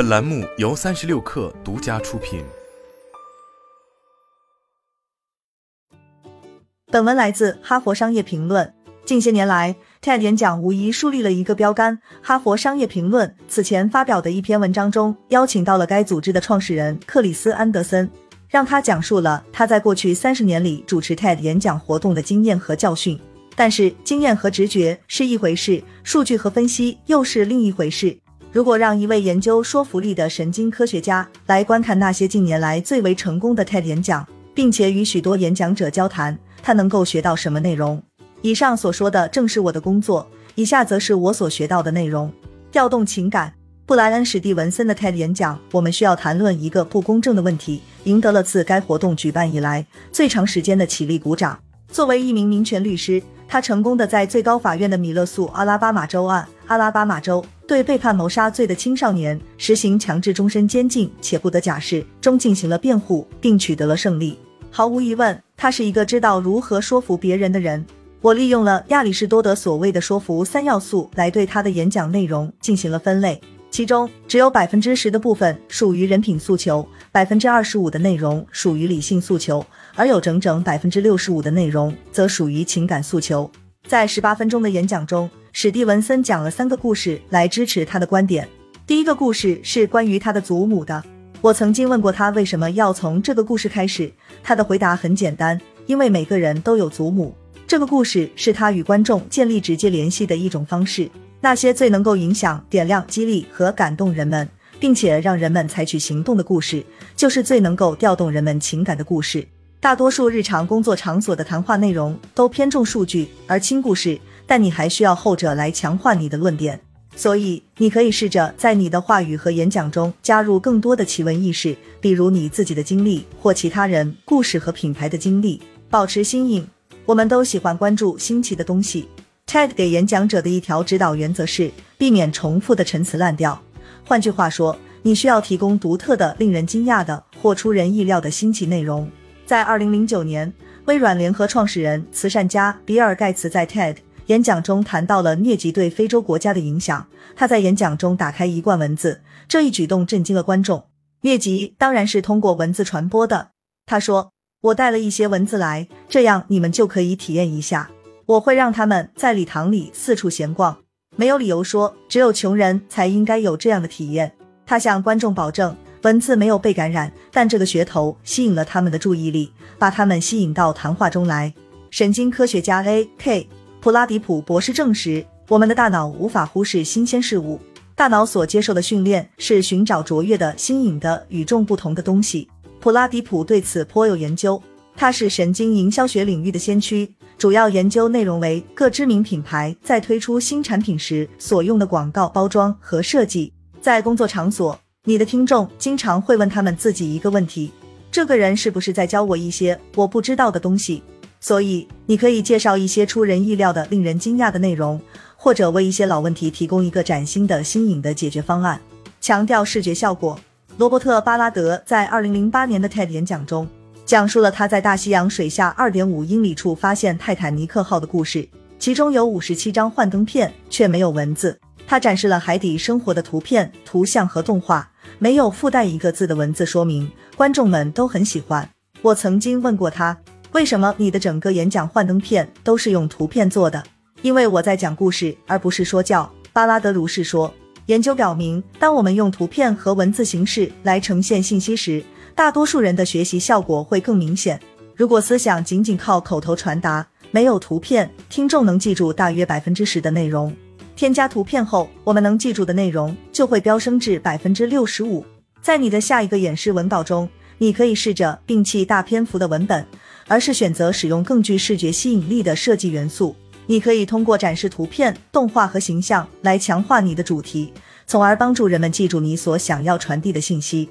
本栏目由三十六氪独家出品。本文来自《哈佛商业评论》。近些年来，TED 演讲无疑树立了一个标杆。《哈佛商业评论》此前发表的一篇文章中，邀请到了该组织的创始人克里斯·安德森，让他讲述了他在过去三十年里主持 TED 演讲活动的经验和教训。但是，经验和直觉是一回事，数据和分析又是另一回事。如果让一位研究说服力的神经科学家来观看那些近年来最为成功的 TED 演讲，并且与许多演讲者交谈，他能够学到什么内容？以上所说的正是我的工作，以下则是我所学到的内容：调动情感。布莱恩·史蒂文森的 TED 演讲，我们需要谈论一个不公正的问题，赢得了自该活动举办以来最长时间的起立鼓掌。作为一名民权律师，他成功的在最高法院的米勒诉阿拉巴马州案（阿拉巴马州）对被判谋杀罪的青少年实行强制终身监禁且不得假释中进行了辩护，并取得了胜利。毫无疑问，他是一个知道如何说服别人的人。我利用了亚里士多德所谓的说服三要素来对他的演讲内容进行了分类，其中只有百分之十的部分属于人品诉求，百分之二十五的内容属于理性诉求。而有整整百分之六十五的内容则属于情感诉求。在十八分钟的演讲中，史蒂文森讲了三个故事来支持他的观点。第一个故事是关于他的祖母的。我曾经问过他为什么要从这个故事开始，他的回答很简单：因为每个人都有祖母。这个故事是他与观众建立直接联系的一种方式。那些最能够影响、点亮、激励和感动人们，并且让人们采取行动的故事，就是最能够调动人们情感的故事。大多数日常工作场所的谈话内容都偏重数据而轻故事，但你还需要后者来强化你的论点。所以，你可以试着在你的话语和演讲中加入更多的奇闻异事，比如你自己的经历或其他人故事和品牌的经历。保持新颖，我们都喜欢关注新奇的东西。TED 给演讲者的一条指导原则是避免重复的陈词滥调。换句话说，你需要提供独特的、令人惊讶的或出人意料的新奇内容。在二零零九年，微软联合创始人、慈善家比尔·盖茨在 TED 演讲中谈到了疟疾对非洲国家的影响。他在演讲中打开一罐文字，这一举动震惊了观众。疟疾当然是通过文字传播的，他说：“我带了一些文字来，这样你们就可以体验一下。我会让他们在礼堂里四处闲逛，没有理由说只有穷人才应该有这样的体验。”他向观众保证。文字没有被感染，但这个噱头吸引了他们的注意力，把他们吸引到谈话中来。神经科学家 A.K. 普拉迪普博士证实，我们的大脑无法忽视新鲜事物，大脑所接受的训练是寻找卓越的、新颖的、与众不同的东西。普拉迪普对此颇有研究，他是神经营销学领域的先驱，主要研究内容为各知名品牌在推出新产品时所用的广告包装和设计。在工作场所。你的听众经常会问他们自己一个问题：这个人是不是在教我一些我不知道的东西？所以你可以介绍一些出人意料的、令人惊讶的内容，或者为一些老问题提供一个崭新的、新颖的解决方案。强调视觉效果。罗伯特·巴拉德在二零零八年的 TED 演讲中，讲述了他在大西洋水下二点五英里处发现泰坦尼克号的故事，其中有五十七张幻灯片，却没有文字。他展示了海底生活的图片、图像和动画，没有附带一个字的文字说明。观众们都很喜欢。我曾经问过他，为什么你的整个演讲幻灯片都是用图片做的？因为我在讲故事，而不是说教。巴拉德如是说。研究表明，当我们用图片和文字形式来呈现信息时，大多数人的学习效果会更明显。如果思想仅仅靠口头传达，没有图片，听众能记住大约百分之十的内容。添加图片后，我们能记住的内容就会飙升至百分之六十五。在你的下一个演示文稿中，你可以试着摒弃大篇幅的文本，而是选择使用更具视觉吸引力的设计元素。你可以通过展示图片、动画和形象来强化你的主题，从而帮助人们记住你所想要传递的信息。